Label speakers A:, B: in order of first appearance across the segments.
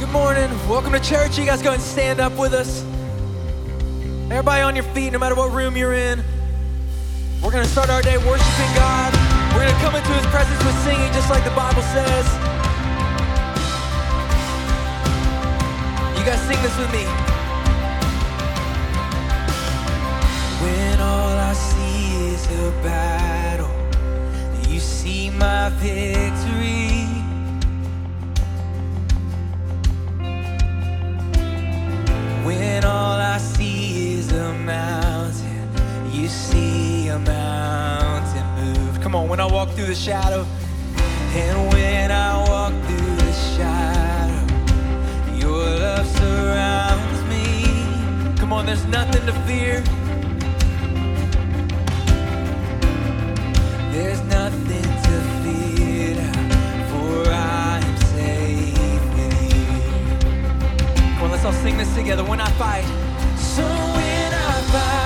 A: Good morning. Welcome to church. You guys go and stand up with us. Everybody on your feet, no matter what room you're in. We're going to start our day worshiping God. We're going to come into His presence with singing, just like the Bible says. You guys sing this with me. When all I see is a battle, you see my victory. When all I see is a mountain, you see a mountain move. Come on, when I walk through the shadow, and when I walk through the shadow, your love surrounds me. Come on, there's nothing to fear. There's nothing. I'll sing this together. When I fight, so when I fight.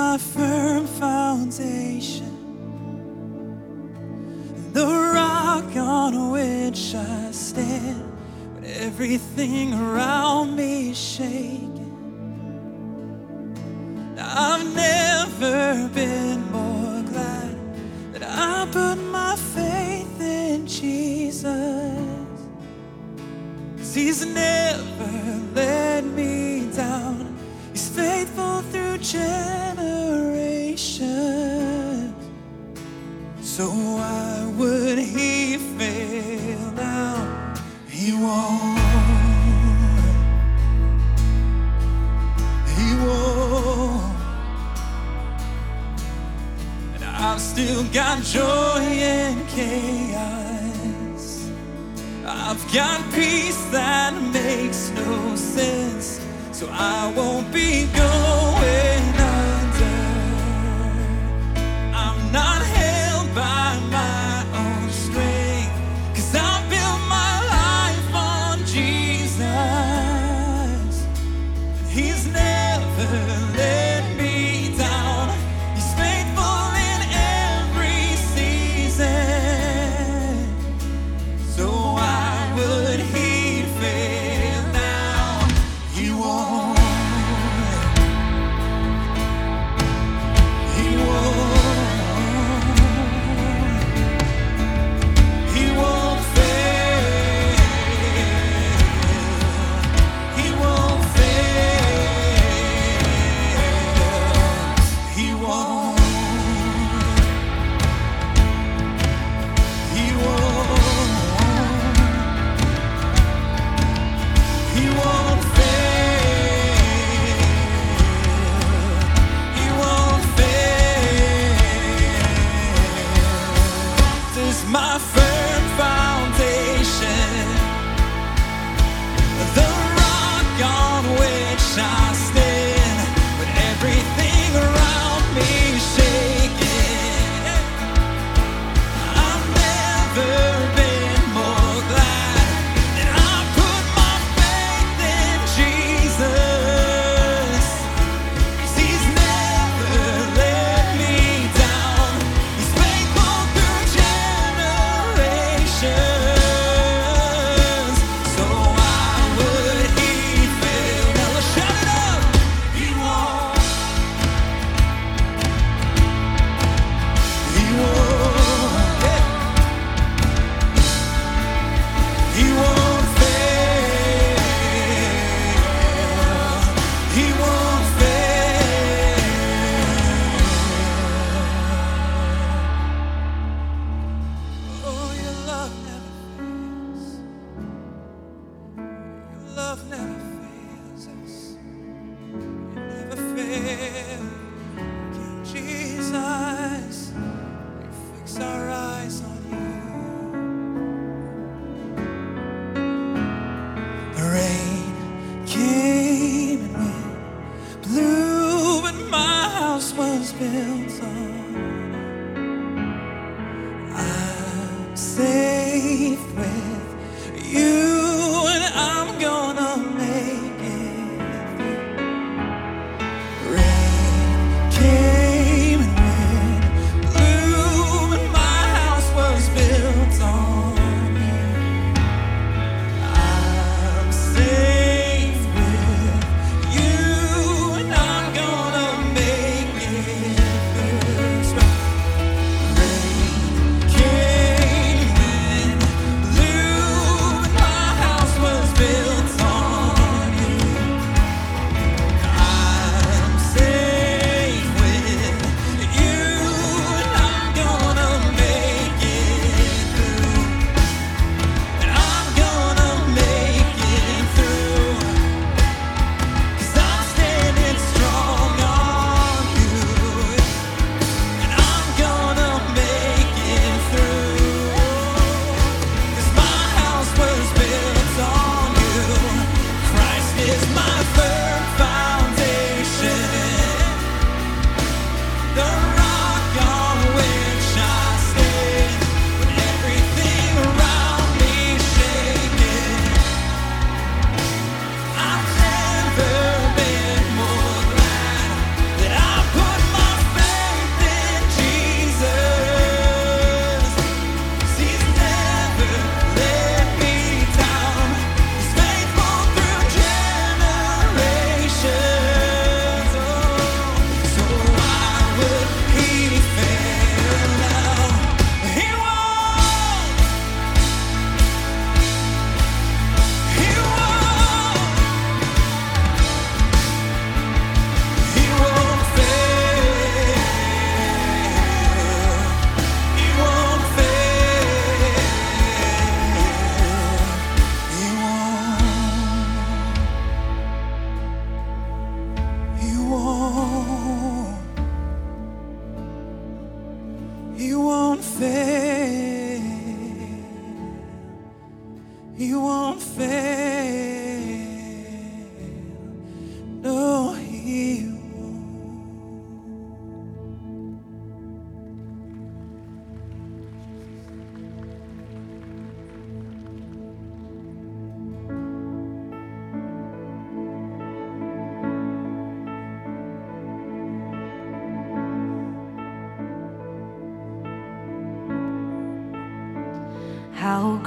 A: my
B: firm foundation, the rock on which I stand. When everything around me is shaking, I've never been more glad that I put my faith in Jesus. He's never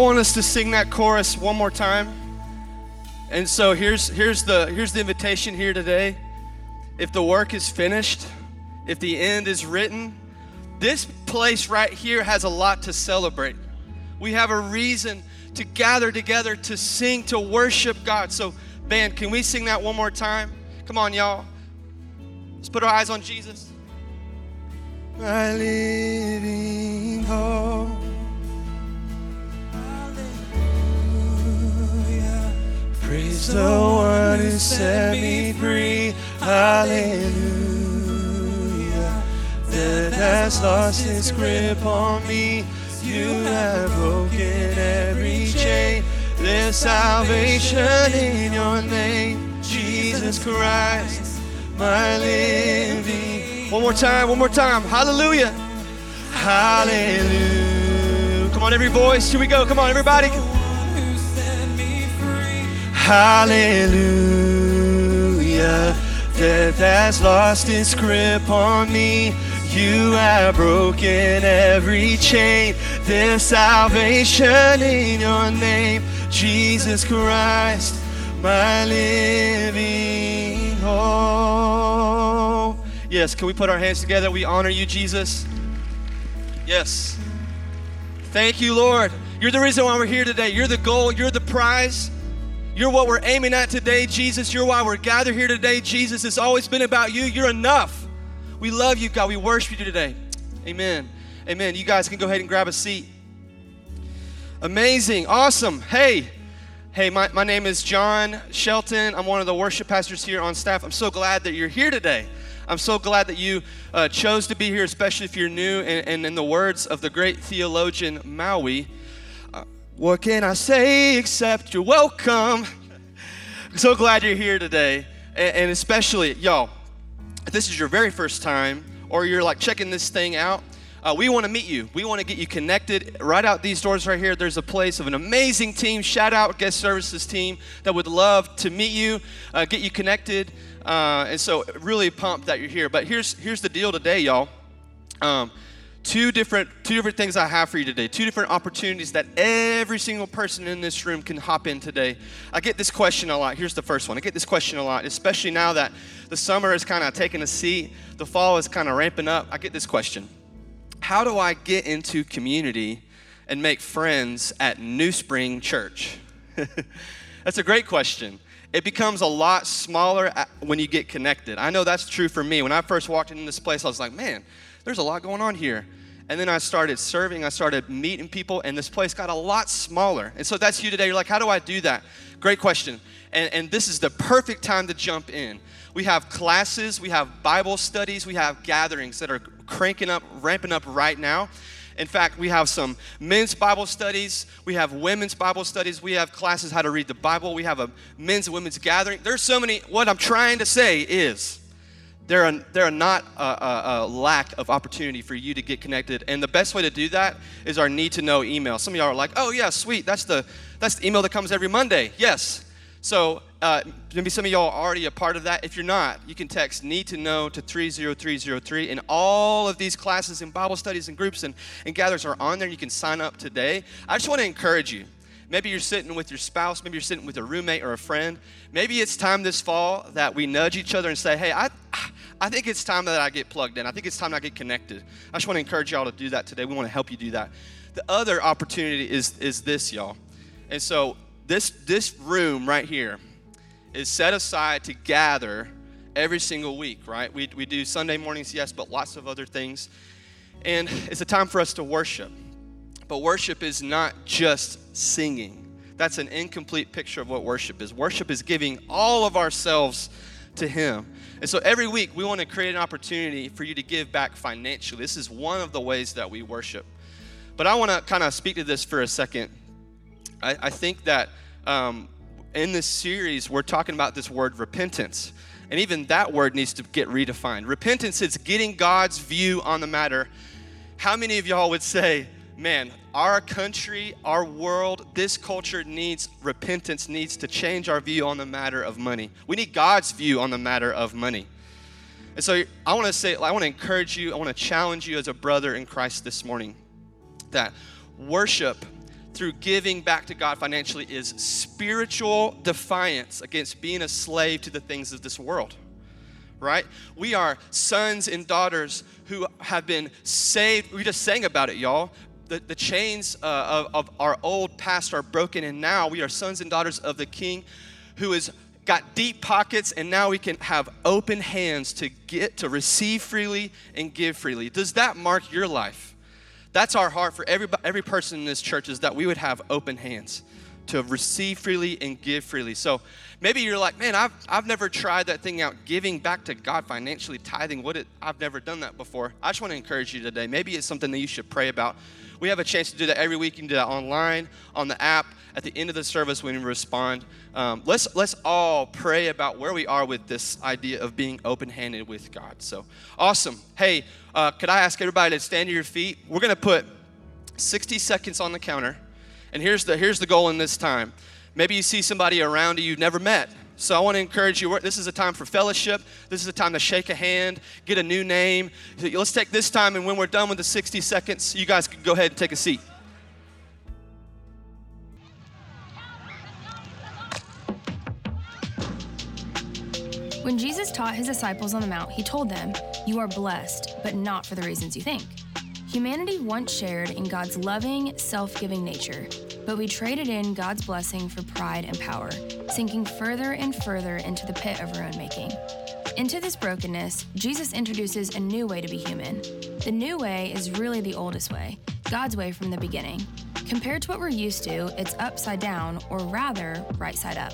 C: want us to sing that chorus one more time. And so here's, here's, the, here's the invitation here today. If the work is finished, if the end is written, this place right here has a lot to celebrate. We have a reason to gather together to sing, to worship God. So, band, can we sing that one more time? Come on, y'all. Let's put our eyes on Jesus. My living hope. Praise the one who set me free. Hallelujah. Death has lost its grip on me. You have broken every chain. There's salvation in your name, Jesus Christ, my living. One more time, one more time. Hallelujah. Hallelujah. Come on, every voice. Here we go. Come on, everybody. Hallelujah. Death has lost its grip on me. You have broken every chain. There's salvation in your name, Jesus Christ, my living hope. Yes, can we put our hands together? We honor you, Jesus. Yes. Thank you, Lord. You're the reason why we're here today. You're the goal, you're the prize. You're what we're aiming at today, Jesus. You're why we're gathered here today, Jesus. It's always been about you. You're enough. We love you, God. We worship you today. Amen. Amen. You guys can go ahead and grab a seat. Amazing. Awesome. Hey. Hey, my, my name is John Shelton. I'm one of the worship pastors here on staff. I'm so glad that you're here today. I'm so glad that you uh, chose to be here, especially if you're new. And, and in the words of the great theologian Maui, what can I say except you're welcome? I'm so glad you're here today. And, especially, y'all, if this is your very first time or you're like checking this thing out, uh, we want to meet you. We want to get you connected. Right out these doors right here, there's a place of an amazing team. Shout out guest services team that would love to meet you, uh, get you connected. Uh, and so, really pumped that you're here. But here's here's the deal today, y'all. Um, two different two different things I have for you today. Two different opportunities that every single person in this room can hop in today. I get this question a lot. Here's the first one. I get this question a lot, especially now that the summer is kind of taking a seat, the fall is kind of ramping up. I get this question. How do I get into community and make friends at New Spring Church? that's a great question. It becomes a lot smaller when you get connected. I know that's true for me. When I first walked into this place, I was like, man, there's a lot going on here. And then I started serving, I started meeting people, and this place got a lot smaller. And so that's you today. You're like, how do I do that? Great question. And, and this is the perfect time to jump in. We have classes, we have Bible studies, we have gatherings that are cranking up, ramping up right now. In fact, we have some men's Bible studies, we have women's Bible studies, we have classes how to read the Bible, we have a men's and women's gathering. There's so many. What I'm trying to say is, there are, there are not a, a, a, lack of opportunity for you to get connected. And the best way to do that is our need to know email. Some of y'all are like, oh, yeah, sweet. That's the, that's the email that comes every Monday. Yes. So uh, maybe some of y'all are already a part of that. If you're not, you can text need to know to 30303. And all of these classes and Bible studies and groups and, and gatherings are on there. You can sign up today. I just want to encourage you. Maybe you're sitting with your spouse, maybe you're sitting with a roommate or a friend. Maybe it's time this fall that we nudge each other and say, hey, I, I think it's time that I get plugged in. I think it's time that I get connected. I just want to encourage y'all to do that today. We want to help you do that. The other opportunity is, is this, y'all. And so this, this room right here is set aside to gather every single week, right? We, we do Sunday mornings, yes, but lots of other things. And it's a time for us to worship. But worship is not just singing. That's an incomplete picture of what worship is. Worship is giving all of ourselves to Him. And so every week we want to create an opportunity for you to give back financially. This is one of the ways that we worship. But I want to kind of speak to this for a second. I, I think that um, in this series we're talking about this word repentance. And even that word needs to get redefined. Repentance is getting God's view on the matter. How many of y'all would say, man, our country, our world, this culture needs repentance, needs to change our view on the matter of money. We need God's view on the matter of money. And so I want to say, I want to encourage you, I want to challenge you as a brother in Christ this morning that worship through giving back to God financially is spiritual defiance against being a slave to the things of this world right? We are sons and daughters who have been saved. We just sang about it, y'all the, the chains uh, of, of our old past are broken, and now we are sons and daughters of the King who is got deep pockets, and now we can have open hands to get to receive freely and give freely. Does that mark your life? That's our heart for every, every person in this church is that we would have open hands to receive freely and give freely. So maybe you're like, man, I've, I've never tried that thing out, giving back to God financially, tithing. What it, I've never done that before. I just want to encourage you today. Maybe it's something that you should pray about. We have a chance to do that every week. You can do that online, on the app, at the end of the service when we respond. Um, let's, let's all pray about where we are with this idea of being open handed with God. So awesome. Hey, uh, could I ask everybody to stand to your feet? We're going to put 60 seconds on the counter. And here's the, here's the goal in this time. Maybe you see somebody around you you've never met. So I want to encourage you. This is a time for fellowship. This is a time to shake a hand, get a new name. Let's take this time, and when we're done with the 60 seconds, you guys can go ahead and take a seat.
D: When Jesus taught his disciples on the Mount, he told them, You are blessed, but not for the reasons you think. Humanity once shared in God's loving, self giving nature, but we traded in God's blessing for pride and power, sinking further and further into the pit of our own making. Into this brokenness, Jesus introduces a new way to be human. The new way is really the oldest way, God's way from the beginning. Compared to what we're used to, it's upside down, or rather, right side up.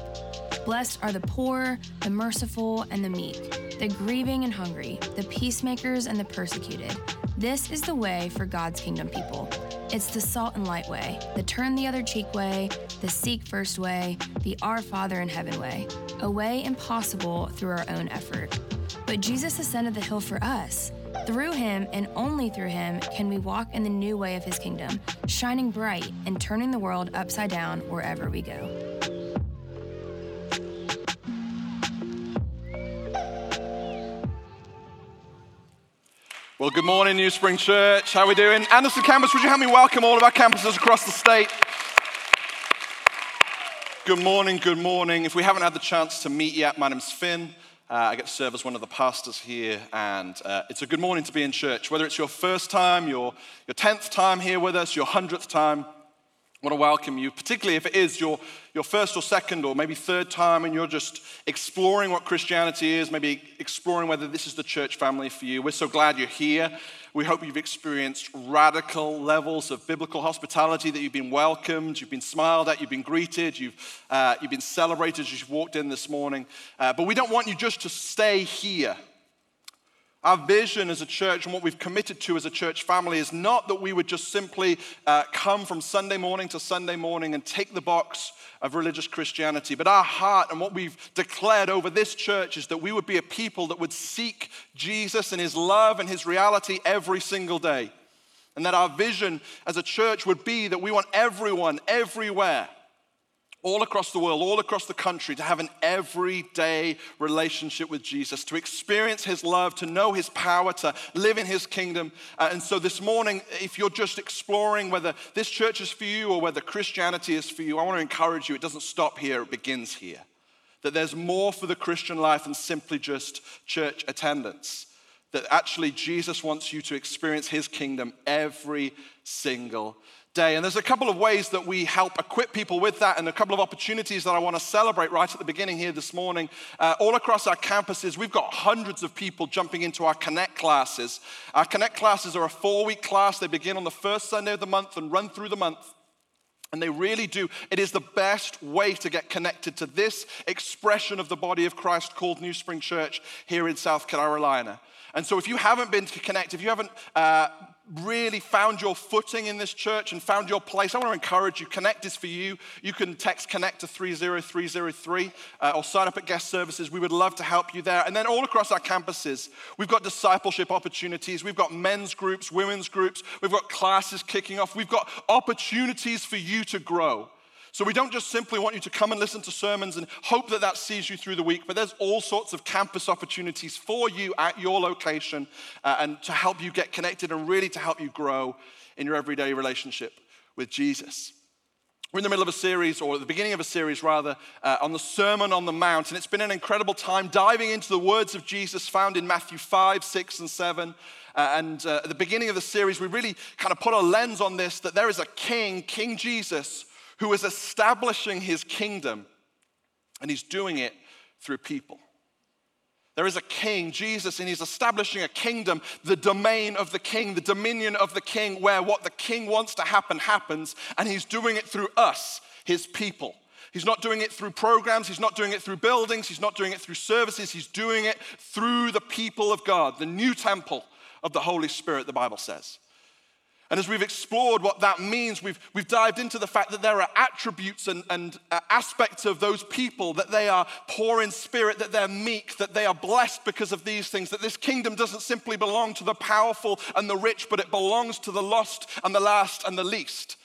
D: Blessed are the poor, the merciful, and the meek, the grieving and hungry, the peacemakers and the persecuted. This is the way for God's kingdom people. It's the salt and light way, the turn the other cheek way, the seek first way, the Our Father in heaven way, a way impossible through our own effort. But Jesus ascended the hill for us. Through him and only through him can we walk in the new way of his kingdom, shining bright and turning the world upside down wherever we go.
E: Well, good morning, New Spring Church. How are we doing? Anderson Campus, would you help me welcome all of our campuses across the state? Good morning, good morning. If we haven't had the chance to meet yet, my name's Finn. Uh, I get to serve as one of the pastors here, and uh, it's a good morning to be in church. Whether it's your first time, your, your 10th time here with us, your 100th time, I want to welcome you, particularly if it is your, your first or second or maybe third time and you're just exploring what Christianity is, maybe exploring whether this is the church family for you. We're so glad you're here. We hope you've experienced radical levels of biblical hospitality, that you've been welcomed, you've been smiled at, you've been greeted, you've, uh, you've been celebrated as you've walked in this morning. Uh, but we don't want you just to stay here. Our vision as a church and what we've committed to as a church family is not that we would just simply uh, come from Sunday morning to Sunday morning and take the box of religious Christianity, but our heart and what we've declared over this church is that we would be a people that would seek Jesus and his love and his reality every single day. And that our vision as a church would be that we want everyone, everywhere, all across the world, all across the country, to have an everyday relationship with Jesus, to experience His love, to know His power, to live in His kingdom. Uh, and so this morning, if you're just exploring whether this church is for you or whether Christianity is for you, I want to encourage you it doesn't stop here, it begins here. That there's more for the Christian life than simply just church attendance. That actually Jesus wants you to experience His kingdom every single day. And there's a couple of ways that we help equip people with that, and a couple of opportunities that I want to celebrate right at the beginning here this morning. Uh, all across our campuses, we've got hundreds of people jumping into our Connect classes. Our Connect classes are a four week class, they begin on the first Sunday of the month and run through the month. And they really do. It is the best way to get connected to this expression of the body of Christ called New Spring Church here in South Carolina. And so, if you haven't been to Connect, if you haven't uh, really found your footing in this church and found your place, I want to encourage you. Connect is for you. You can text Connect to 30303 uh, or sign up at guest services. We would love to help you there. And then all across our campuses, we've got discipleship opportunities. We've got men's groups, women's groups. We've got classes kicking off. We've got opportunities for you to grow. So we don't just simply want you to come and listen to sermons and hope that that sees you through the week, but there's all sorts of campus opportunities for you at your location uh, and to help you get connected and really to help you grow in your everyday relationship with Jesus. We're in the middle of a series, or at the beginning of a series rather, uh, on the Sermon on the Mount. And it's been an incredible time diving into the words of Jesus found in Matthew 5, 6, and 7. Uh, and uh, at the beginning of the series, we really kind of put a lens on this that there is a king, King Jesus, who is establishing his kingdom, and he's doing it through people. There is a king, Jesus, and he's establishing a kingdom, the domain of the king, the dominion of the king, where what the king wants to happen happens, and he's doing it through us, his people. He's not doing it through programs, he's not doing it through buildings, he's not doing it through services, he's doing it through the people of God, the new temple of the Holy Spirit, the Bible says. And as we've explored what that means, we've, we've dived into the fact that there are attributes and, and uh, aspects of those people, that they are poor in spirit, that they're meek, that they are blessed because of these things, that this kingdom doesn't simply belong to the powerful and the rich, but it belongs to the lost and the last and the least.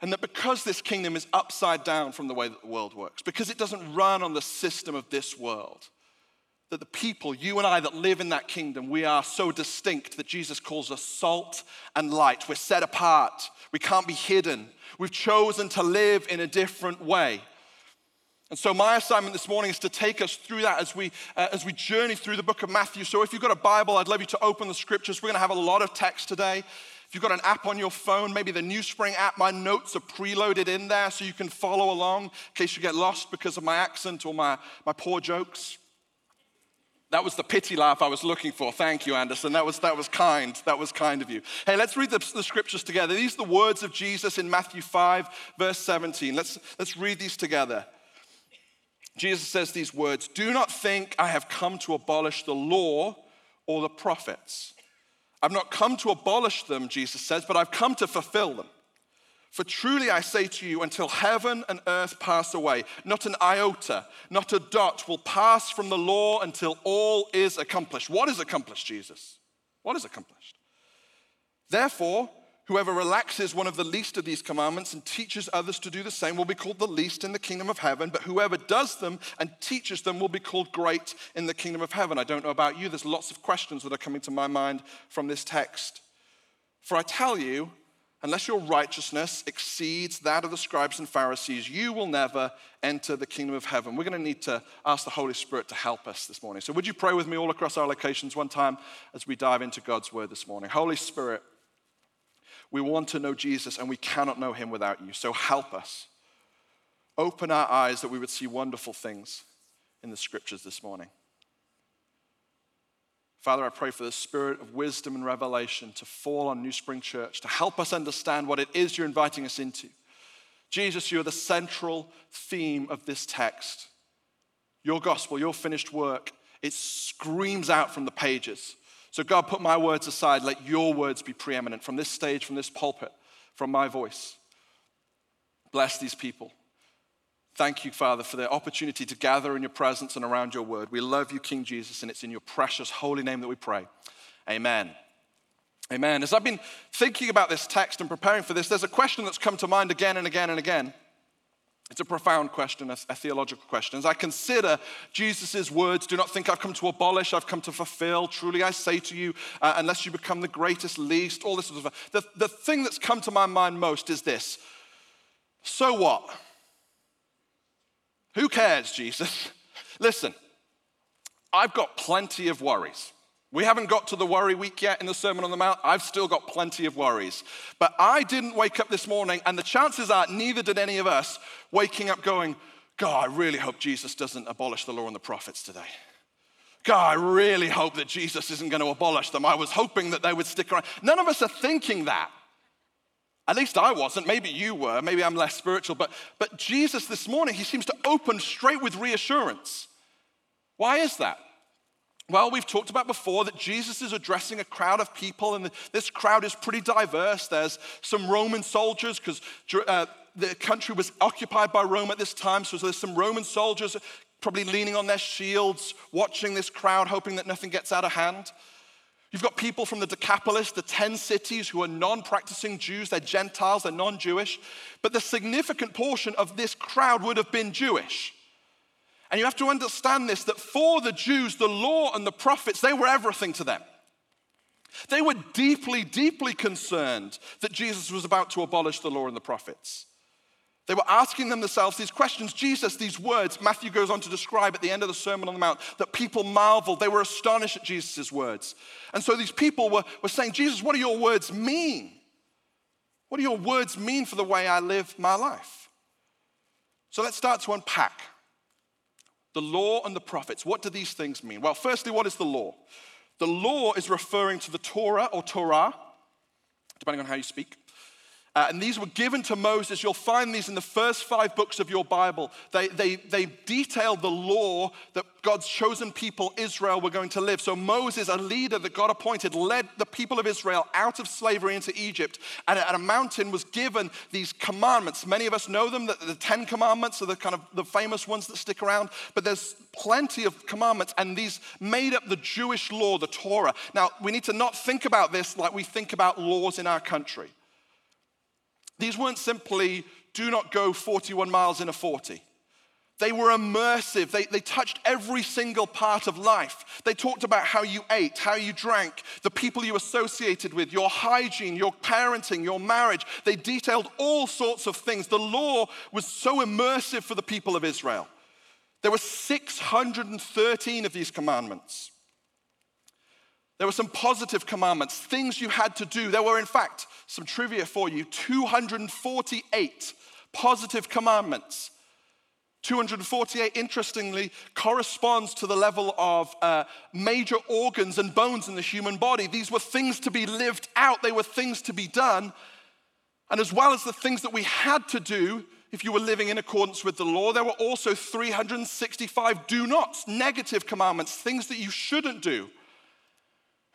E: And that because this kingdom is upside down from the way that the world works, because it doesn't run on the system of this world, that the people, you and I, that live in that kingdom, we are so distinct that Jesus calls us salt and light. We're set apart. We can't be hidden. We've chosen to live in a different way. And so, my assignment this morning is to take us through that as we, uh, as we journey through the book of Matthew. So, if you've got a Bible, I'd love you to open the scriptures. We're going to have a lot of text today. If you've got an app on your phone, maybe the New Spring app, my notes are preloaded in there so you can follow along in case you get lost because of my accent or my, my poor jokes. That was the pity laugh I was looking for. Thank you, Anderson. That was, that was kind. That was kind of you. Hey, let's read the, the scriptures together. These are the words of Jesus in Matthew 5, verse 17. Let's, let's read these together. Jesus says these words Do not think I have come to abolish the law or the prophets. I've not come to abolish them, Jesus says, but I've come to fulfill them. For truly I say to you, until heaven and earth pass away, not an iota, not a dot will pass from the law until all is accomplished. What is accomplished, Jesus? What is accomplished? Therefore, whoever relaxes one of the least of these commandments and teaches others to do the same will be called the least in the kingdom of heaven, but whoever does them and teaches them will be called great in the kingdom of heaven. I don't know about you, there's lots of questions that are coming to my mind from this text. For I tell you, unless your righteousness exceeds that of the scribes and Pharisees, you will never enter the kingdom of heaven. We're going to need to ask the Holy Spirit to help us this morning. So, would you pray with me all across our locations one time as we dive into God's word this morning? Holy Spirit, we want to know Jesus and we cannot know him without you. So, help us. Open our eyes that we would see wonderful things in the scriptures this morning. Father, I pray for the spirit of wisdom and revelation to fall on New Spring Church, to help us understand what it is you're inviting us into. Jesus, you're the central theme of this text. Your gospel, your finished work, it screams out from the pages. So, God, put my words aside. Let your words be preeminent from this stage, from this pulpit, from my voice. Bless these people. Thank you, Father, for the opportunity to gather in your presence and around your word. We love you, King Jesus, and it's in your precious holy name that we pray. Amen. Amen. As I've been thinking about this text and preparing for this, there's a question that's come to mind again and again and again. It's a profound question, a, theological question. As I consider Jesus' words, do not think I've come to abolish, I've come to fulfill. Truly I say to you, uh, unless you become the greatest, least, all this sort of stuff. The, the thing that's come to my mind most is this so what? Who cares, Jesus? Listen, I've got plenty of worries. We haven't got to the worry week yet in the Sermon on the Mount. I've still got plenty of worries. But I didn't wake up this morning, and the chances are neither did any of us waking up going, God, I really hope Jesus doesn't abolish the law and the prophets today. God, I really hope that Jesus isn't going to abolish them. I was hoping that they would stick around. None of us are thinking that. At least I wasn't. Maybe you were. Maybe I'm less spiritual. But, but Jesus this morning, he seems to open straight with reassurance. Why is that? Well, we've talked about before that Jesus is addressing a crowd of people, and this crowd is pretty diverse. There's some Roman soldiers, because uh, the country was occupied by Rome at this time, so there's some Roman soldiers probably leaning on their shields, watching this crowd, hoping that nothing gets out of hand. You've got people from the Decapolis, the 10 cities who are non practicing Jews, they're Gentiles, they're non Jewish. But the significant portion of this crowd would have been Jewish. And you have to understand this that for the Jews, the law and the prophets, they were everything to them. They were deeply, deeply concerned that Jesus was about to abolish the law and the prophets. They were asking themselves these questions. Jesus, these words, Matthew goes on to describe at the end of the Sermon on the Mount that people marveled. They were astonished at Jesus' words. And so these people were, were saying, Jesus, what do your words mean? What do your words mean for the way I live my life? So let's start to unpack The law and the prophets. What do these things mean? Well, firstly, what is the law? The law is referring to the Torah or Torah, depending on how you speak. Uh, and these were given to Moses. You'll find these in the first five books of your Bible. They, they, they detail the law that God's chosen people, Israel, were going to live. So Moses, a leader that God appointed, led the people of Israel out of slavery into Egypt. And at a mountain was given these commandments. Many of us know them, the, the Ten Commandments are the kind of the famous ones that stick around. But there's plenty of commandments, and these made up the Jewish law, the Torah. Now, we need to not think about this like we think about laws in our country. These weren't simply do not go 41 miles in a 40. They were immersive. They, they touched every single part of life. They talked about how you ate, how you drank, the people you associated with, your hygiene, your parenting, your marriage. They detailed all sorts of things. The law was so immersive for the people of Israel. There were 613 of these commandments. There were some positive commandments, things you had to do. There were, in fact, some trivia for you 248 positive commandments. 248, interestingly, corresponds to the level of uh, major organs and bones in the human body. These were things to be lived out, they were things to be done. And as well as the things that we had to do, if you were living in accordance with the law, there were also 365 do nots, negative commandments, things that you shouldn't do.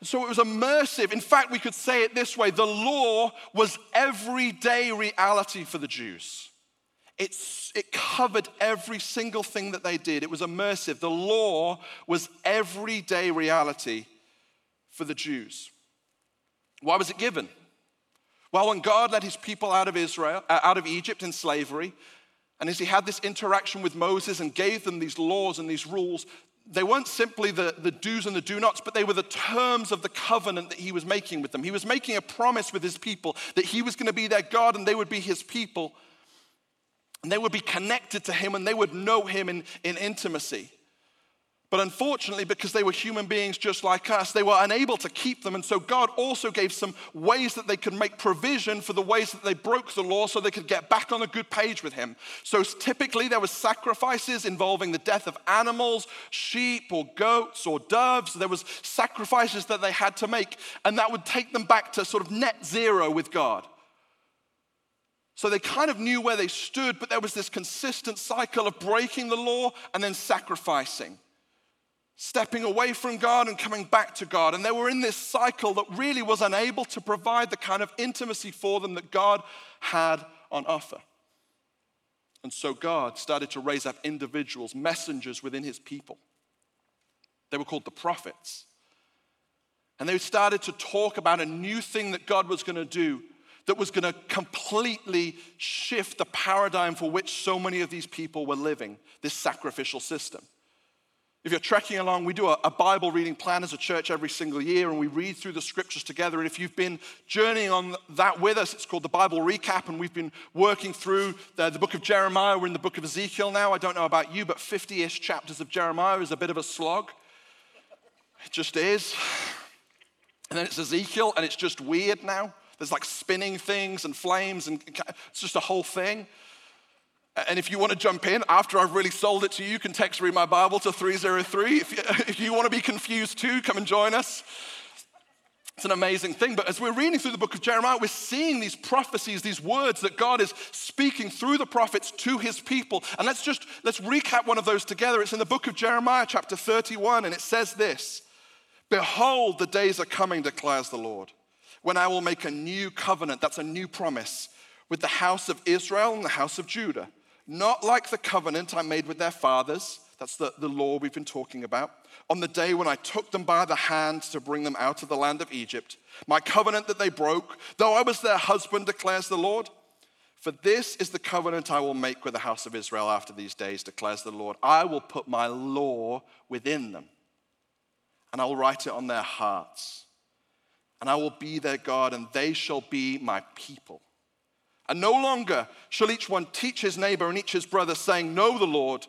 E: So it was immersive. In fact, we could say it this way the law was everyday reality for the Jews. It's, it covered every single thing that they did. It was immersive. The law was everyday reality for the Jews. Why was it given? Well, when God led his people out of Israel, uh, out of Egypt in slavery, and as he had this interaction with Moses and gave them these laws and these rules, they weren't simply the, the do's and the do nots, but they were the terms of the covenant that he was making with them. He was making a promise with his people that he was going to be their God and they would be his people. And they would be connected to him and they would know him in, in intimacy. But unfortunately, because they were human beings just like us, they were unable to keep them. And so God also gave some ways that they could make provision for the ways that they broke the law so they could get back on a good page with Him. So typically there were sacrifices involving the death of animals, sheep or goats or doves. There was sacrifices that they had to make, and that would take them back to sort of net zero with God. So they kind of knew where they stood, but there was this consistent cycle of breaking the law and then sacrificing stepping away from God and coming back to God. And they were in this cycle that really was unable to provide the kind of intimacy for them that God had on offer. And so God started to raise up individuals, messengers within his people. They were called the prophets. And they started to talk about a new thing that God was going to do that was going to completely shift the paradigm for which so many of these people were living this sacrificial system. If you're trekking along, we do a, a, Bible reading plan as a church every single year, and we read through the scriptures together. And if you've been journeying on that with us, it's called the Bible Recap, and we've been working through the, the book of Jeremiah. We're in the book of Ezekiel now. I don't know about you, but 50 ish chapters of Jeremiah is a bit of a slog. It just is. And then it's Ezekiel, and it's just weird now. There's like spinning things and flames, and it's just a whole thing. And if you want to jump in after I've really sold it to you, you can text Read My Bible to 303. If you, if you want to be confused too, come and join us. It's an amazing thing. But as we're reading through the book of Jeremiah, we're seeing these prophecies, these words that God is speaking through the prophets to his people. And let's just let's recap one of those together. It's in the book of Jeremiah, chapter 31, and it says this Behold, the days are coming, declares the Lord, when I will make a new covenant, that's a new promise, with the house of Israel and the house of Judah not like the covenant I made with their fathers. That's the, the law we've been talking about. On the day when I took them by the hand to bring them out of the land of Egypt, my covenant that they broke, though I was their husband, declares the Lord. For this is the covenant I will make with the house of Israel after these days, declares the Lord. I will put my law within them, and I will write it on their hearts. And I will be their God, and they shall be my people. And no longer shall each one teach his neighbor and each his brother, saying, Know the Lord,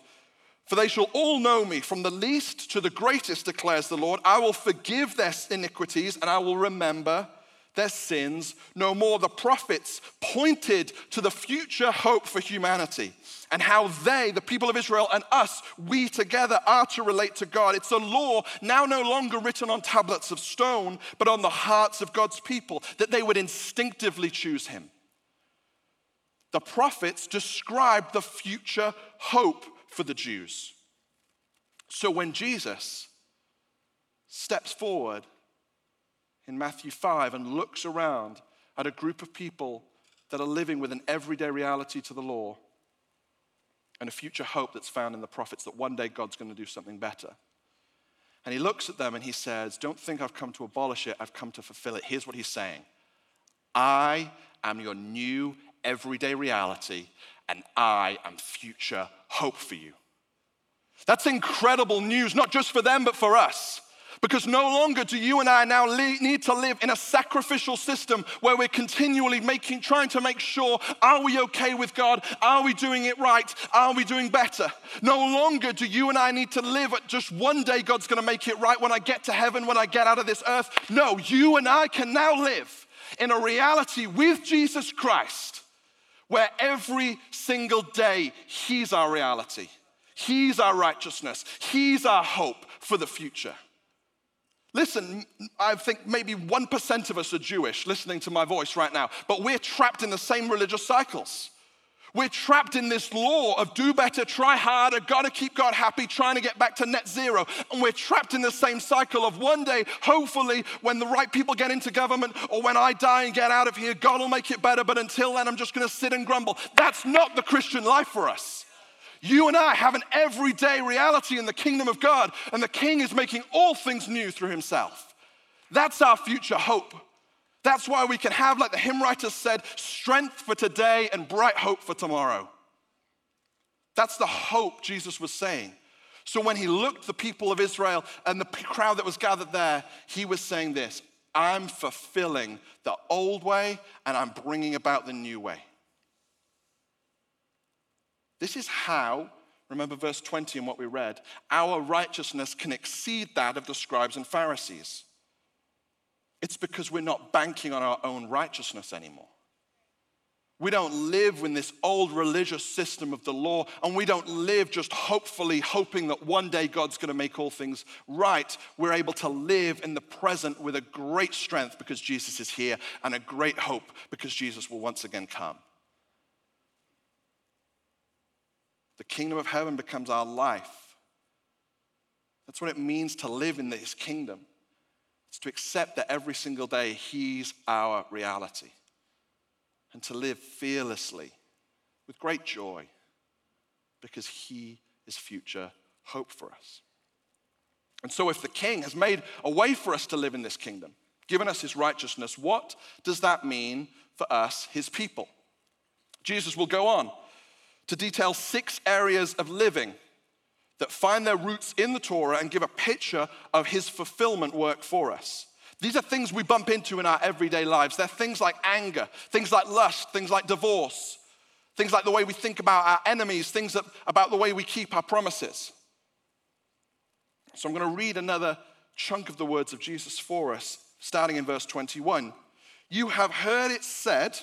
E: for they shall all know me, from the least to the greatest, declares the Lord. I will forgive their iniquities and I will remember their sins no more. The prophets pointed to the future hope for humanity and how they, the people of Israel, and us, we together are to relate to God. It's a law now no longer written on tablets of stone, but on the hearts of God's people, that they would instinctively choose Him. The prophets described the future hope for the Jews. So when Jesus steps forward in Matthew 5 and looks around at a group of people that are living with an everyday reality to the law and a future hope that's found in the prophets that one day God's going to do something better. And he looks at them and he says, Don't think I've come to abolish it, I've come to fulfill it. Here's what he's saying I am your new everyday reality, and I am future hope for you. That's incredible news, not just for them, but for us. Because no longer do you and I now need to live in a sacrificial system where we're continually making, trying to make sure are we okay with God? Are we doing it right? Are we doing better? No longer do you and I need to live at just one day God's to make it right when I get to heaven, when I get out of this earth. No, you and I can now live in a reality with Jesus Christ where every single day He's our reality. He's our righteousness. He's our hope for the future. Listen, I think maybe 1% of us are Jewish listening to my voice right now, but we're trapped in the same religious cycles. We're trapped in this law of do better, try harder, gotta keep God happy, trying to get back to net zero. And we're trapped in the same cycle of one day, hopefully, when the right people get into government or when I die and get out of here, God will make it better. But until then, I'm just gonna sit and grumble. That's not the Christian life for us. You and I have an everyday reality in the kingdom of God, and the King is making all things new through himself. That's our future hope. That's why we can have, like the hymn writer said, strength for today and bright hope for tomorrow. That's the hope Jesus was saying. So when he looked the people of Israel and the crowd that was gathered there, he was saying this I'm fulfilling the old way and I'm bringing about the new way. This is how, remember verse 20 and what we read, our righteousness can exceed that of the scribes and Pharisees. It's because we're not banking on our own righteousness anymore. We don't live in this old religious system of the law, and we don't live just hopefully hoping that one day God's going to make all things right. We're able to live in the present with a great strength because Jesus is here, and a great hope because Jesus will once again come. The kingdom of heaven becomes our life. That's what it means to live in this kingdom. It's to accept that every single day He's our reality and to live fearlessly with great joy because He is future hope for us. And so, if the King has made a way for us to live in this kingdom, given us His righteousness, what does that mean for us, His people? Jesus will go on to detail six areas of living that find their roots in the Torah and give a picture of his fulfillment work for us. These are things we bump into in our everyday lives. They're things like anger, things like lust, things like divorce, things like the way we think about our enemies, things about the way we keep our promises. So I'm going to read another chunk of the words of Jesus for us, starting in verse 21. You have heard it said,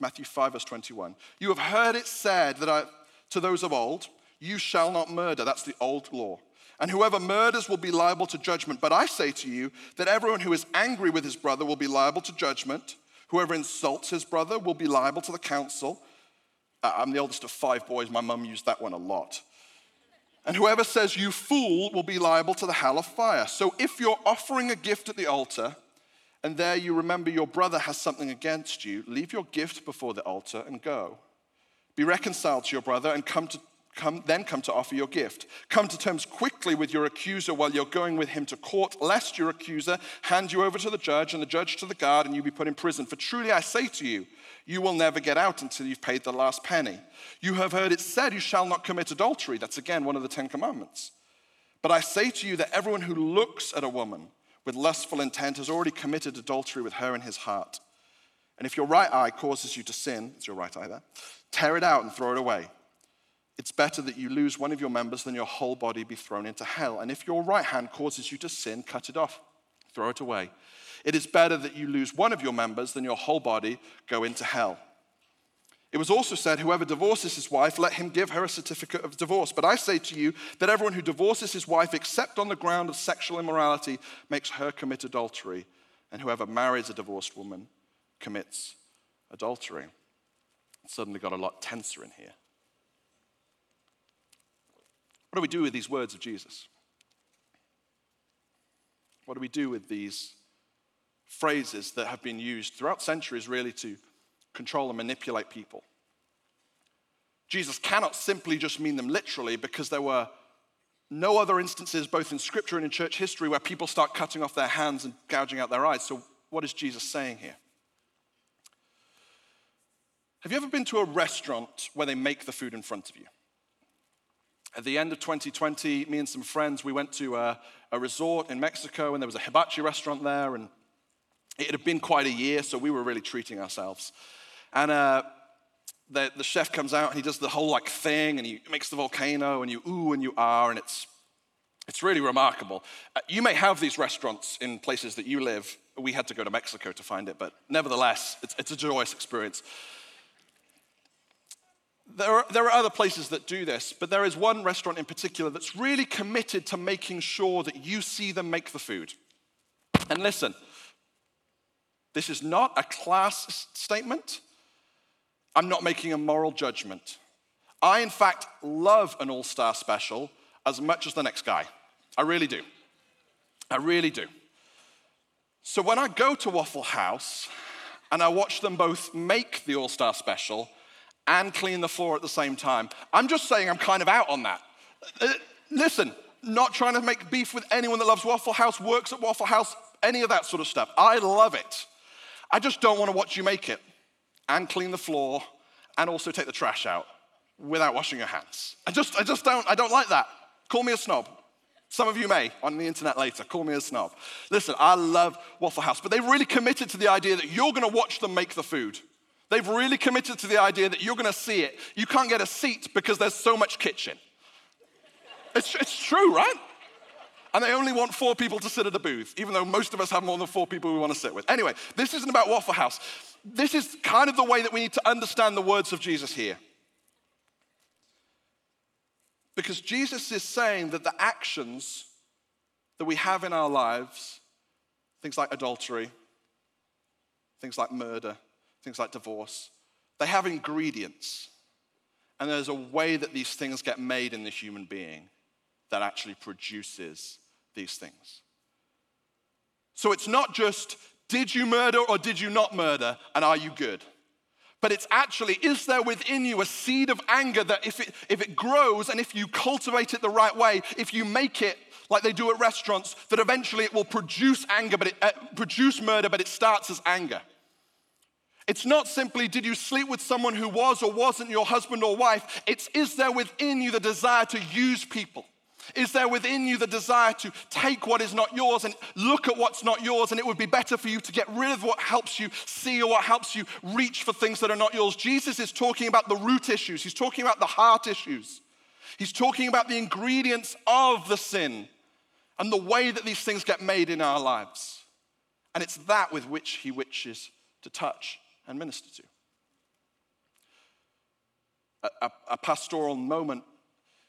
E: Matthew 5, verse 21. You have heard it said that I, to those of old, you shall not murder. That's the old law. And whoever murders will be liable to judgment. But I say to you that everyone who is angry with his brother will be liable to judgment. Whoever insults his brother will be liable to the council. Uh, I'm the oldest of five boys. My mum used that one a lot. And whoever says, You fool, will be liable to the hell of fire. So if you're offering a gift at the altar, and there you remember your brother has something against you, leave your gift before the altar and go. Be reconciled to your brother and come to Come, then come to offer your gift. Come to terms quickly with your accuser while you're going with him to court, lest your accuser hand you over to the judge and the judge to the guard and you be put in prison. For truly I say to you, you will never get out until you've paid the last penny. You have heard it said, You shall not commit adultery. That's again one of the Ten Commandments. But I say to you that everyone who looks at a woman with lustful intent has already committed adultery with her in his heart. And if your right eye causes you to sin, it's your right eye there, tear it out and throw it away. It's better that you lose one of your members than your whole body be thrown into hell. And if your right hand causes you to sin, cut it off, throw it away. It is better that you lose one of your members than your whole body go into hell. It was also said, Whoever divorces his wife, let him give her a certificate of divorce. But I say to you that everyone who divorces his wife, except on the ground of sexual immorality, makes her commit adultery. And whoever marries a divorced woman commits adultery. It suddenly got a lot tenser in here. What do we do with these words of Jesus? What do we do with these phrases that have been used throughout centuries, really, to control and manipulate people. Jesus cannot simply just mean them literally because there were no other instances, both in scripture and in church history, where people start cutting off their hands and gouging out their eyes. So, what is Jesus saying here? Have you ever been to a restaurant where they make the food in front of you? At the end of 2020, me and some friends, we went to a, a resort in Mexico, and there was a hibachi restaurant there, and it had been quite a year, so we were really treating ourselves. And uh, the, the chef comes out and he does the whole like thing and he makes the volcano and you ooh and you are and it's, it's really remarkable. Uh, you may have these restaurants in places that you live. We had to go to Mexico to find it, but nevertheless, it's, it's a joyous experience. There are, there are other places that do this, but there is one restaurant in particular that's really committed to making sure that you see them make the food. And listen, this is not a class statement. I'm not making a moral judgment. I, in fact, love an all star special as much as the next guy. I really do. I really do. So when I go to Waffle House and I watch them both make the all star special and clean the floor at the same time, I'm just saying I'm kind of out on that. Uh, listen, not trying to make beef with anyone that loves Waffle House, works at Waffle House, any of that sort of stuff. I love it. I just don't want to watch you make it and clean the floor and also take the trash out without washing your hands. I just, I just don't, I don't like that. Call me a snob. Some of you may on the internet later. Call me a snob. Listen, I love Waffle House, but they've really committed to the idea that you're going to watch them make the food. They've really committed to the idea that you're going to see it. You can't get a seat because there's so much kitchen. It's, it's true, right? And they only want four people to sit at a booth, even though most of us have more than four people we want to sit with. Anyway, this isn't about Waffle House. This is kind of the way that we need to understand the words of Jesus here. Because Jesus is saying that the actions that we have in our lives, things like adultery, things like murder, things like divorce, they have ingredients. And there's a way that these things get made in the human being that actually produces these things. So it's not just, did you murder or did you not murder, and are you good? But it's actually, is there within you a seed of anger that if it, if it grows and if you cultivate it the right way, if you make it like they do at restaurants, that eventually it will produce anger, but it, uh, produce murder, but it starts as anger. It's not simply, did you sleep with someone who was or wasn't your husband or wife? It's, is there within you the desire to use people? Is there within you the desire to take what is not yours and look at what's not yours? And it would be better for you to get rid of what helps you see or what helps you reach for things that are not yours. Jesus is talking about the root issues, he's talking about the heart issues, he's talking about the ingredients of the sin and the way that these things get made in our lives. And it's that with which he wishes to touch and minister to. A, a, a pastoral moment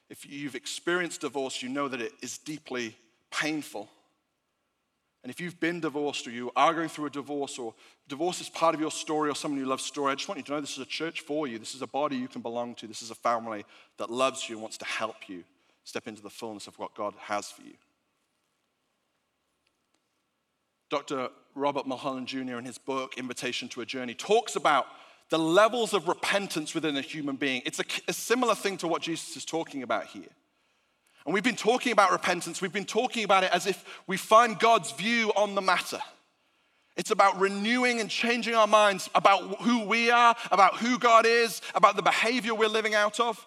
E: if you've experienced divorce, you know that it is deeply painful. And if you've been divorced or you are going through a divorce or divorce is part of your story or someone you love story, I just want you to know this is a church for you. This is a body you can belong to. This is a family that loves you and wants to help you step into the fullness of what God has for you. Dr. Robert Mulholland Jr., in his book, Invitation to a Journey, talks about the levels of repentance within a human being. It's a, a, similar thing to what Jesus is talking about here. And we've been talking about repentance, we've been talking about it as if we find God's view on the matter. It's about renewing and changing our minds about who we are, about who God is, about the behavior we're living out of.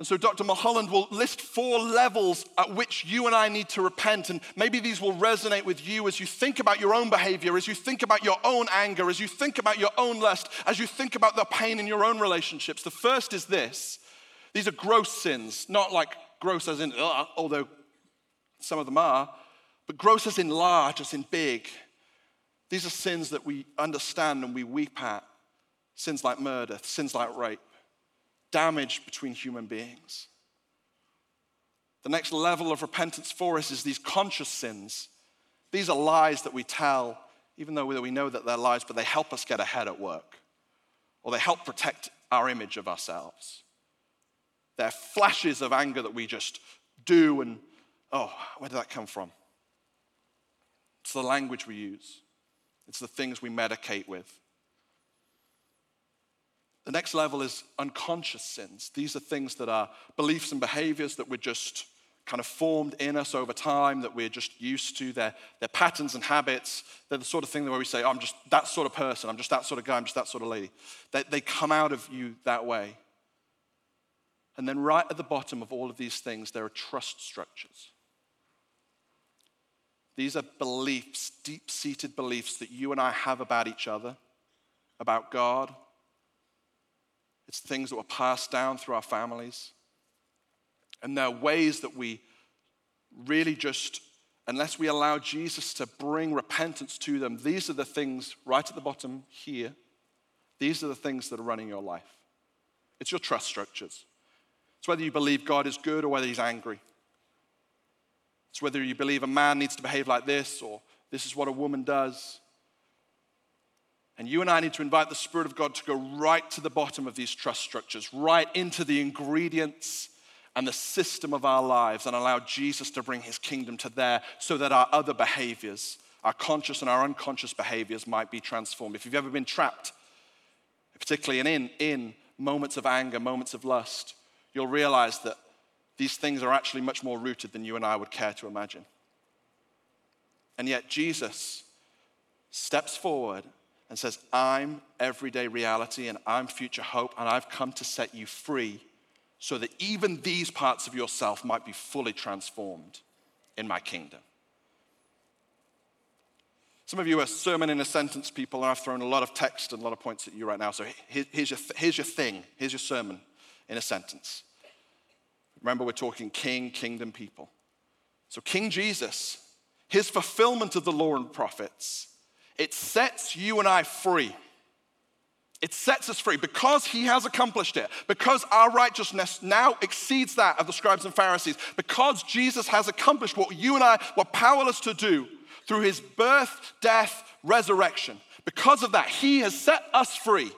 E: And so Dr. Mulholland will list four levels at which you and I need to repent. And maybe these will resonate with you as you think about your own behavior, as you think about your own anger, as you think about your own lust, as you think about the pain in your own relationships. The first is this these are gross sins, not like gross as in, although some of them are, but gross as in large, as in big. These are sins that we understand and we weep at. Sins like murder, sins like rape, damage between human beings. The next level of repentance for us is these conscious sins. These are lies that we tell, even though we know that they're lies, but they help us get ahead at work, or they help protect our image of ourselves. They're flashes of anger that we just do, and oh, where did that come from? It's the language we use, it's the things we medicate with. The next level is unconscious sins. These are things that are beliefs and behaviors that we're just kind of formed in us over time that we're just used to. They're, they're patterns and habits. They're the sort of thing where we say, oh, I'm just that sort of person. I'm just that sort of guy. I'm just that sort of lady. They, they come out of you that way. And then, right at the bottom of all of these things, there are trust structures. These are beliefs, deep seated beliefs that you and I have about each other, about God, it's things that were passed down through our families. And there are ways that we really just, unless we allow Jesus to bring repentance to them, these are the things right at the bottom here. These are the things that are running your life. It's your trust structures. It's whether you believe God is good or whether he's angry. It's whether you believe a man needs to behave like this or this is what a woman does. And you and I need to invite the Spirit of God to go right to the bottom of these trust structures, right into the ingredients and the system of our lives, and allow Jesus to bring his kingdom to there so that our other behaviors, our conscious and our unconscious behaviors, might be transformed. If you've ever been trapped, particularly in, in moments of anger, moments of lust, you'll realize that these things are actually much more rooted than you and I would care to imagine. And yet, Jesus steps forward and says, I'm everyday reality and I'm future hope, and I've come to set you free so that even these parts of yourself might be fully transformed in my kingdom. Some of you are sermon in a sentence people, and I've thrown a lot of text and a lot of points at you right now. So here's your, here's your thing, here's your sermon in a sentence. Remember, we're talking king, kingdom, people. So, King Jesus, his fulfillment of the law and prophets, it sets you and I free. It sets us free because he has accomplished it, because our righteousness now exceeds that of the scribes and Pharisees, because Jesus has accomplished what you and I were powerless to do through his birth, death, resurrection. Because of that, he has set us free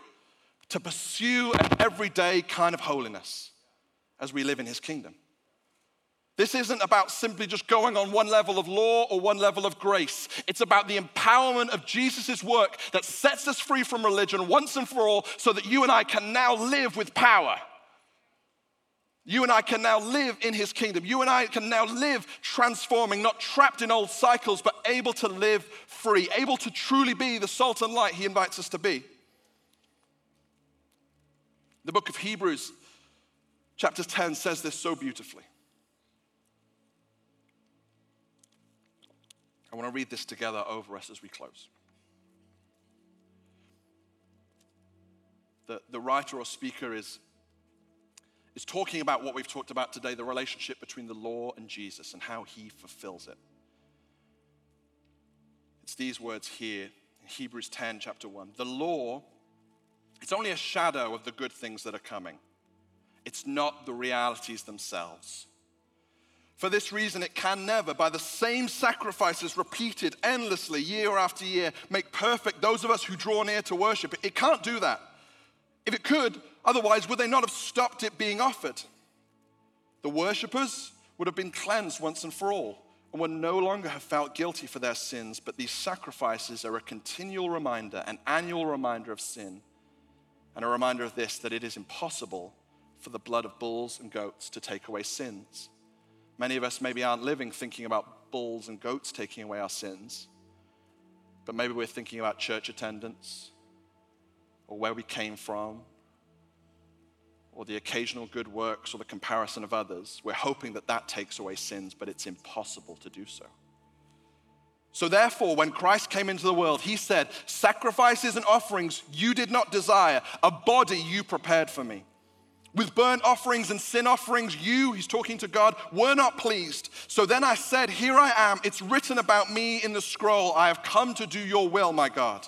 E: to pursue an everyday kind of holiness as we live in his kingdom. This isn't about simply just going on one level of law or one level of grace. It's about the empowerment of Jesus' work that sets us free from religion once and for all so that you and I can now live with power. You and I can now live in his kingdom. You and I can now live transforming, not trapped in old cycles, but able to live free, able to truly be the salt and light he invites us to be. The book of Hebrews, chapter 10, says this so beautifully. I want to read this together over us as we close. The, the writer or speaker is, is talking about what we've talked about today the relationship between the law and Jesus and how he fulfills it. It's these words here in Hebrews 10, chapter 1. The law, it's only a shadow of the good things that are coming, it's not the realities themselves. For this reason, it can never, by the same sacrifices repeated endlessly year after year, make perfect those of us who draw near to worship. It can't do that. If it could, otherwise, would they not have stopped it being offered? The worshippers would have been cleansed once and for all and would no longer have felt guilty for their sins, but these sacrifices are a continual reminder, an annual reminder of sin, and a reminder of this that it is impossible for the blood of bulls and goats to take away sins. Many of us maybe aren't living thinking about bulls and goats taking away our sins, but maybe we're thinking about church attendance or where we came from or the occasional good works or the comparison of others. We're hoping that that takes away sins, but it's impossible to do so. So, therefore, when Christ came into the world, he said, Sacrifices and offerings you did not desire, a body you prepared for me. With burnt offerings and sin offerings, you, he's talking to God, were not pleased. So then I said, Here I am. It's written about me in the scroll. I have come to do your will, my God.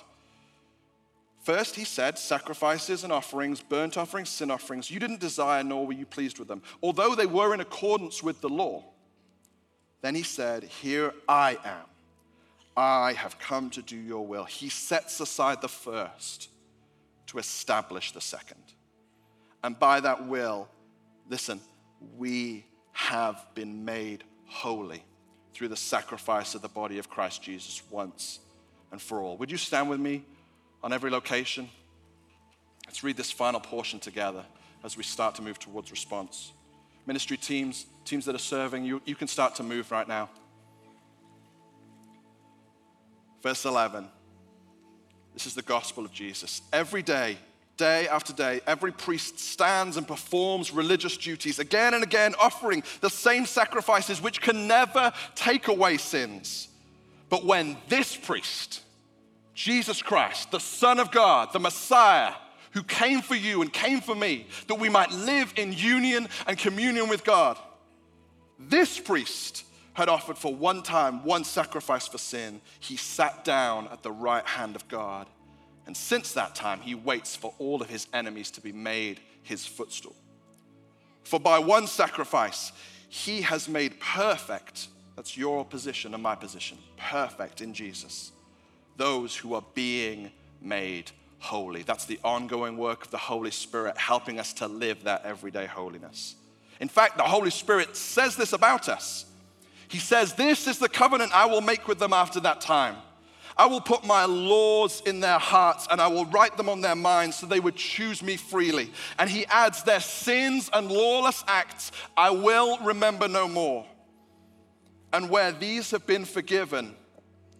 E: First, he said, Sacrifices and offerings, burnt offerings, sin offerings, you didn't desire, nor were you pleased with them, although they were in accordance with the law. Then he said, Here I am. I have come to do your will. He sets aside the first to establish the second. And by that will, listen, we have been made holy through the sacrifice of the body of Christ Jesus once and for all. Would you stand with me on every location? Let's read this final portion together as we start to move towards response. Ministry teams, teams that are serving, you, you can start to move right now. Verse 11. This is the gospel of Jesus. Every day, Day after day, every priest stands and performs religious duties again and again, offering the same sacrifices which can never take away sins. But when this priest, Jesus Christ, the Son of God, the Messiah, who came for you and came for me, that we might live in union and communion with God, this priest had offered for one time one sacrifice for sin. He sat down at the right hand of God and since that time, he waits for all of his enemies to be made his footstool. For by one sacrifice, he has made perfect, that's your position and my position, perfect in Jesus, those who are being made holy. That's the ongoing work of the Holy Spirit, helping us to live that everyday holiness. In fact, the Holy Spirit says this about us. He says, This is the covenant I will make with them after that time I will put my laws in their hearts and I will write them on their minds so they would choose me freely. And he adds, Their sins and lawless acts I will remember no more. And where these have been forgiven,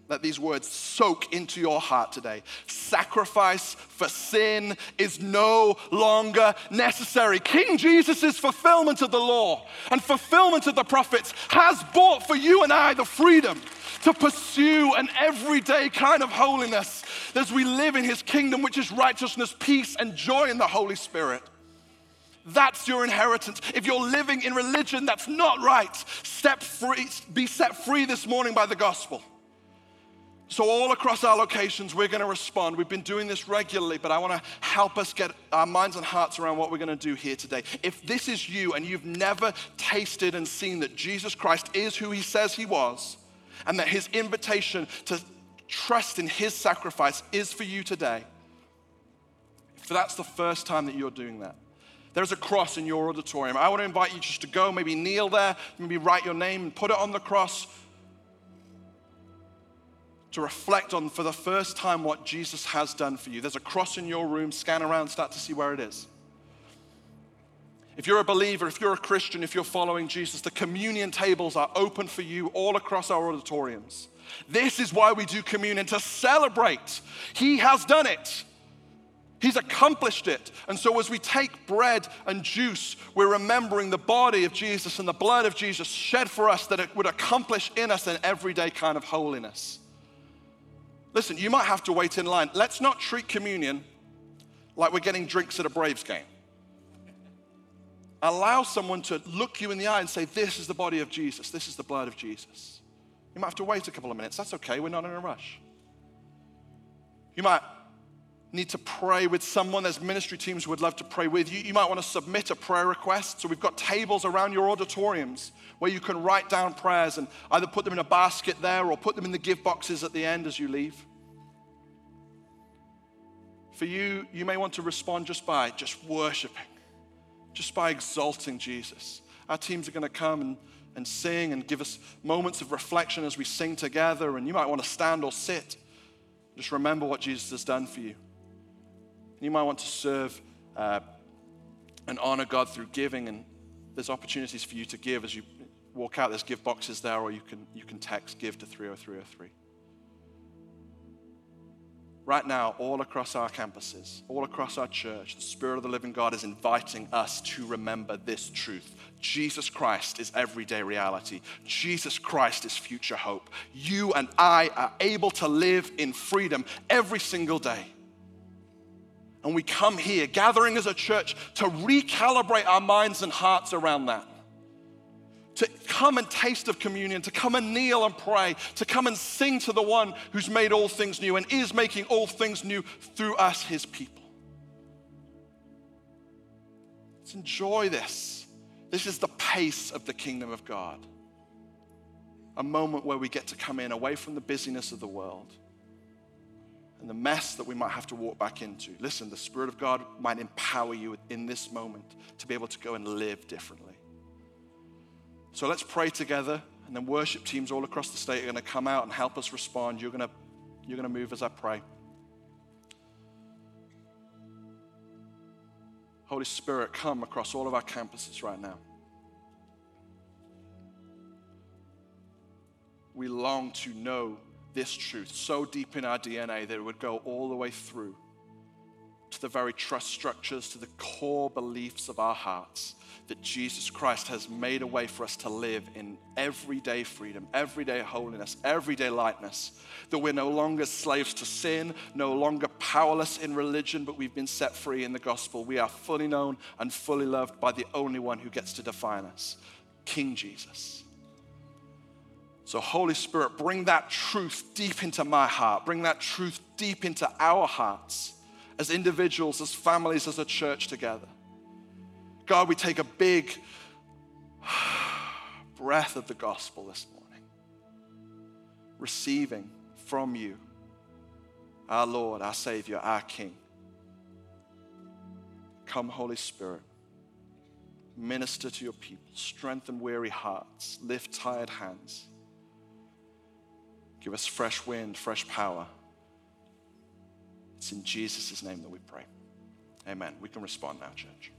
E: let these words soak into your heart today. Sacrifice for sin is no longer necessary. King Jesus' fulfillment of the law and fulfillment of the prophets has bought for you and I the freedom to pursue an everyday kind of holiness as we live in his kingdom, which is righteousness, peace, and joy in the Holy Spirit. That's your inheritance. If you're living in religion that's not right, free, be set free this morning by the gospel. So, all across our locations, we're going to respond. We've been doing this regularly, but I want to help us get our minds and hearts around what we're going to do here today. If this is you and you've never tasted and seen that Jesus Christ is who he says he was, and that his invitation to trust in his sacrifice is for you today, if that's the first time that you're doing that, there's a cross in your auditorium. I want to invite you just to go, maybe kneel there, maybe write your name and put it on the cross to reflect on for the first time what Jesus has done for you. There's a cross in your room, scan around, start to see where it is. If you're a believer, if you're a Christian, if you're following Jesus, the communion tables are open for you all across our auditoriums. This is why we do communion to celebrate. He has done it. He's accomplished it. And so, as we take bread and juice, we're remembering the body of Jesus and the blood of Jesus shed for us that it would accomplish in us an everyday kind of holiness. Listen, you might have to wait in line. Let's not treat communion like we're getting drinks at a Braves game allow someone to look you in the eye and say, This is the body of Jesus, this is the blood of Jesus. You might have to wait a couple of minutes. That's okay, we're not in a rush. You might need to pray with someone. There's ministry teams who would love to pray with you. You might want to submit a prayer request. So we've got tables around your auditoriums where you can write down prayers and either put them in a basket there or put them in the give boxes at the end as you leave. For you, you may want to respond just by just worshiping just by exalting Jesus. Our teams are going to come and, and sing and give us moments of reflection as we sing together. And you might want to stand or sit. Just remember what Jesus has done for you. You might want to serve uh, and honor God through giving. And there's opportunities for you to give as you walk out. There's give boxes there, or you can, you can text give to 30303 right now, all across our campuses, all across our church, the Spirit of the living God is inviting us to remember this truth. Jesus Christ is everyday reality. Jesus Christ is future hope. You and I are able to live in freedom every single day. And we come here, gathering as a church, to recalibrate our minds and hearts around that. To come and taste of communion, to come and kneel and pray, to come and sing to the one who's made all things new and is making all things new through us, his people. Let's enjoy this. This is the pace of the kingdom of God. A moment where we get to come in away from the busyness of the world and the mess that we might have to walk back into. Listen, the Spirit of God might empower you in this moment to be able to go and live differently. So let's pray together, and then worship teams all across the state are going to come out and help us respond. You're going to, you're going to move as I pray. Holy Spirit, come across all of our campuses right now. We long to know this truth so deep in our DNA that it would go all the way through to the very trust structures, to the core beliefs of our hearts that Jesus Christ has made a way for us to live in everyday freedom, everyday holiness, everyday lightness. That we're no longer slaves to sin, no longer powerless in religion, but we've been set free in the gospel. We are fully known and fully loved by the only one who gets to define us King Jesus. So, Holy Spirit, bring that truth deep into my heart. Bring that truth deep into our hearts as individuals, as families, as a church together. God, we take a big breath of the gospel this morning, receiving from you, our Lord, our Savior, our King. Come, Holy Spirit. Minister to your people, strengthen weary hearts, lift tired hands. Give us fresh wind, fresh power. It's in Jesus' name that we pray. Amen. We can respond now, church.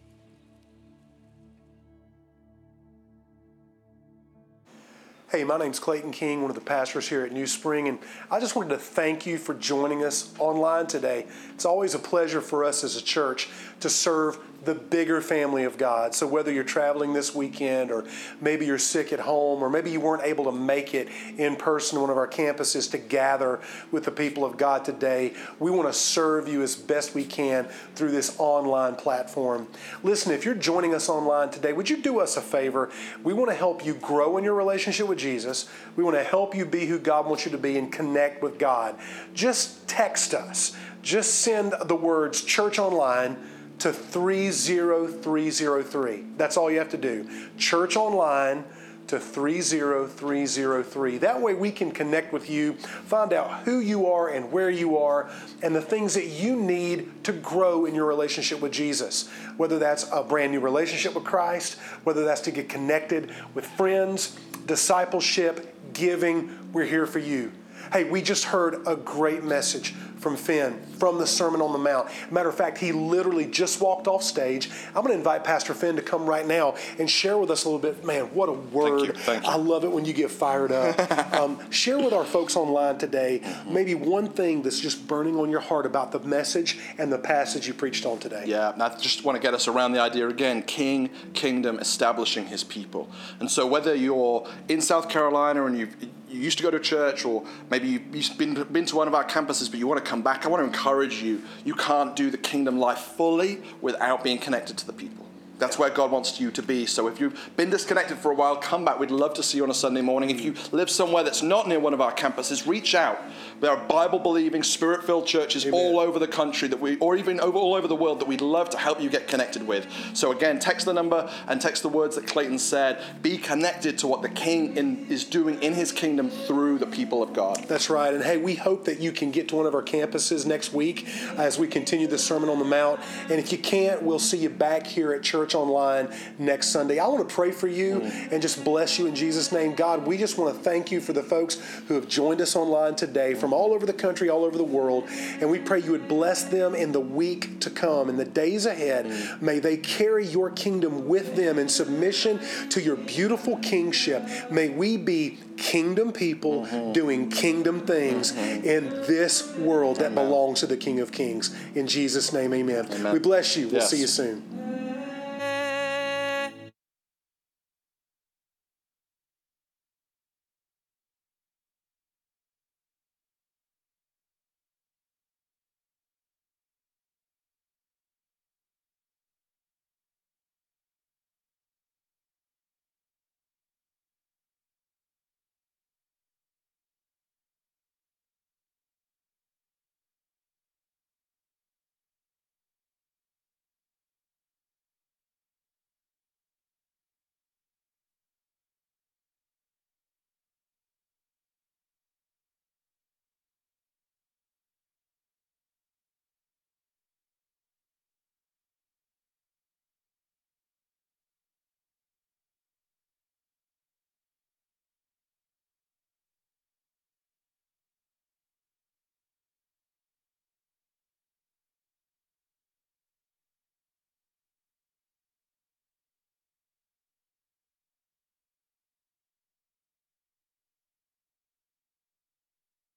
F: Hey, my name's Clayton King, one of the pastors here at NewSpring, and I just wanted to thank you for joining us online today. It's always a pleasure for us as a church to serve the bigger family of God. So whether you're traveling this weekend or maybe you're sick at home or maybe you weren't able to make it in person to one of our campuses to gather with the people of God today, we want to serve you as best we can through this online platform. Listen, if you're joining us online today, would you do us a favor? We want to help you grow in your relationship with Jesus. We want to help you be who God wants you to be and connect with God. Just text us. Just send the words church online to 30303. That's all you have to do. Church online to 30303. That way we can connect with you, find out who you are and where you are, and the things that you need to grow in your relationship with Jesus. Whether that's a brand new relationship with Christ, whether that's to get connected with friends, discipleship, giving, we're here for you. Hey, we just heard a great message from Finn from the Sermon on the Mount. Matter of fact, he literally just walked off stage. I'm going to invite Pastor Finn to come right now and share with us a little bit. Man, what a word!
E: Thank you. Thank you.
F: I love it when you get fired up. um, share with our folks online today maybe one thing that's just burning on your heart about the message and the passage you preached on today.
E: Yeah, I just want to get us around the idea again king, kingdom, establishing his people. And so, whether you're in South Carolina and you've you used to go to church, or maybe you've been, been to one of our campuses, but you want to come back, I want to encourage you. You can't do the kingdom life fully without being connected to the people. That's where God wants you to be. So if you've been disconnected for a while, come back. We'd love to see you on a Sunday morning. If you live somewhere that's not near one of our campuses, reach out. There are Bible believing, spirit filled churches
F: Amen.
E: all over the country that we, or even over, all over the world that we'd love to help you get connected with. So again, text the number and text the words that Clayton said. Be connected to what the King in, is doing in his kingdom through the people of God.
F: That's right. And hey, we hope that you can get to one of our campuses next week as we continue the Sermon on the Mount. And if you can't, we'll see you back here at Church Online next Sunday. I want to pray for you mm. and just bless you in Jesus' name. God, we just want to thank you for the folks who have joined us online today from all over the country, all over the world. And we pray you would bless them in the week to come, in the days ahead. May they carry your kingdom with them in submission to your beautiful kingship. May we be kingdom people mm-hmm. doing kingdom things mm-hmm. in this world that belongs to the King of Kings. In Jesus' name, amen. We bless you. We'll
E: Yes.
F: see you soon.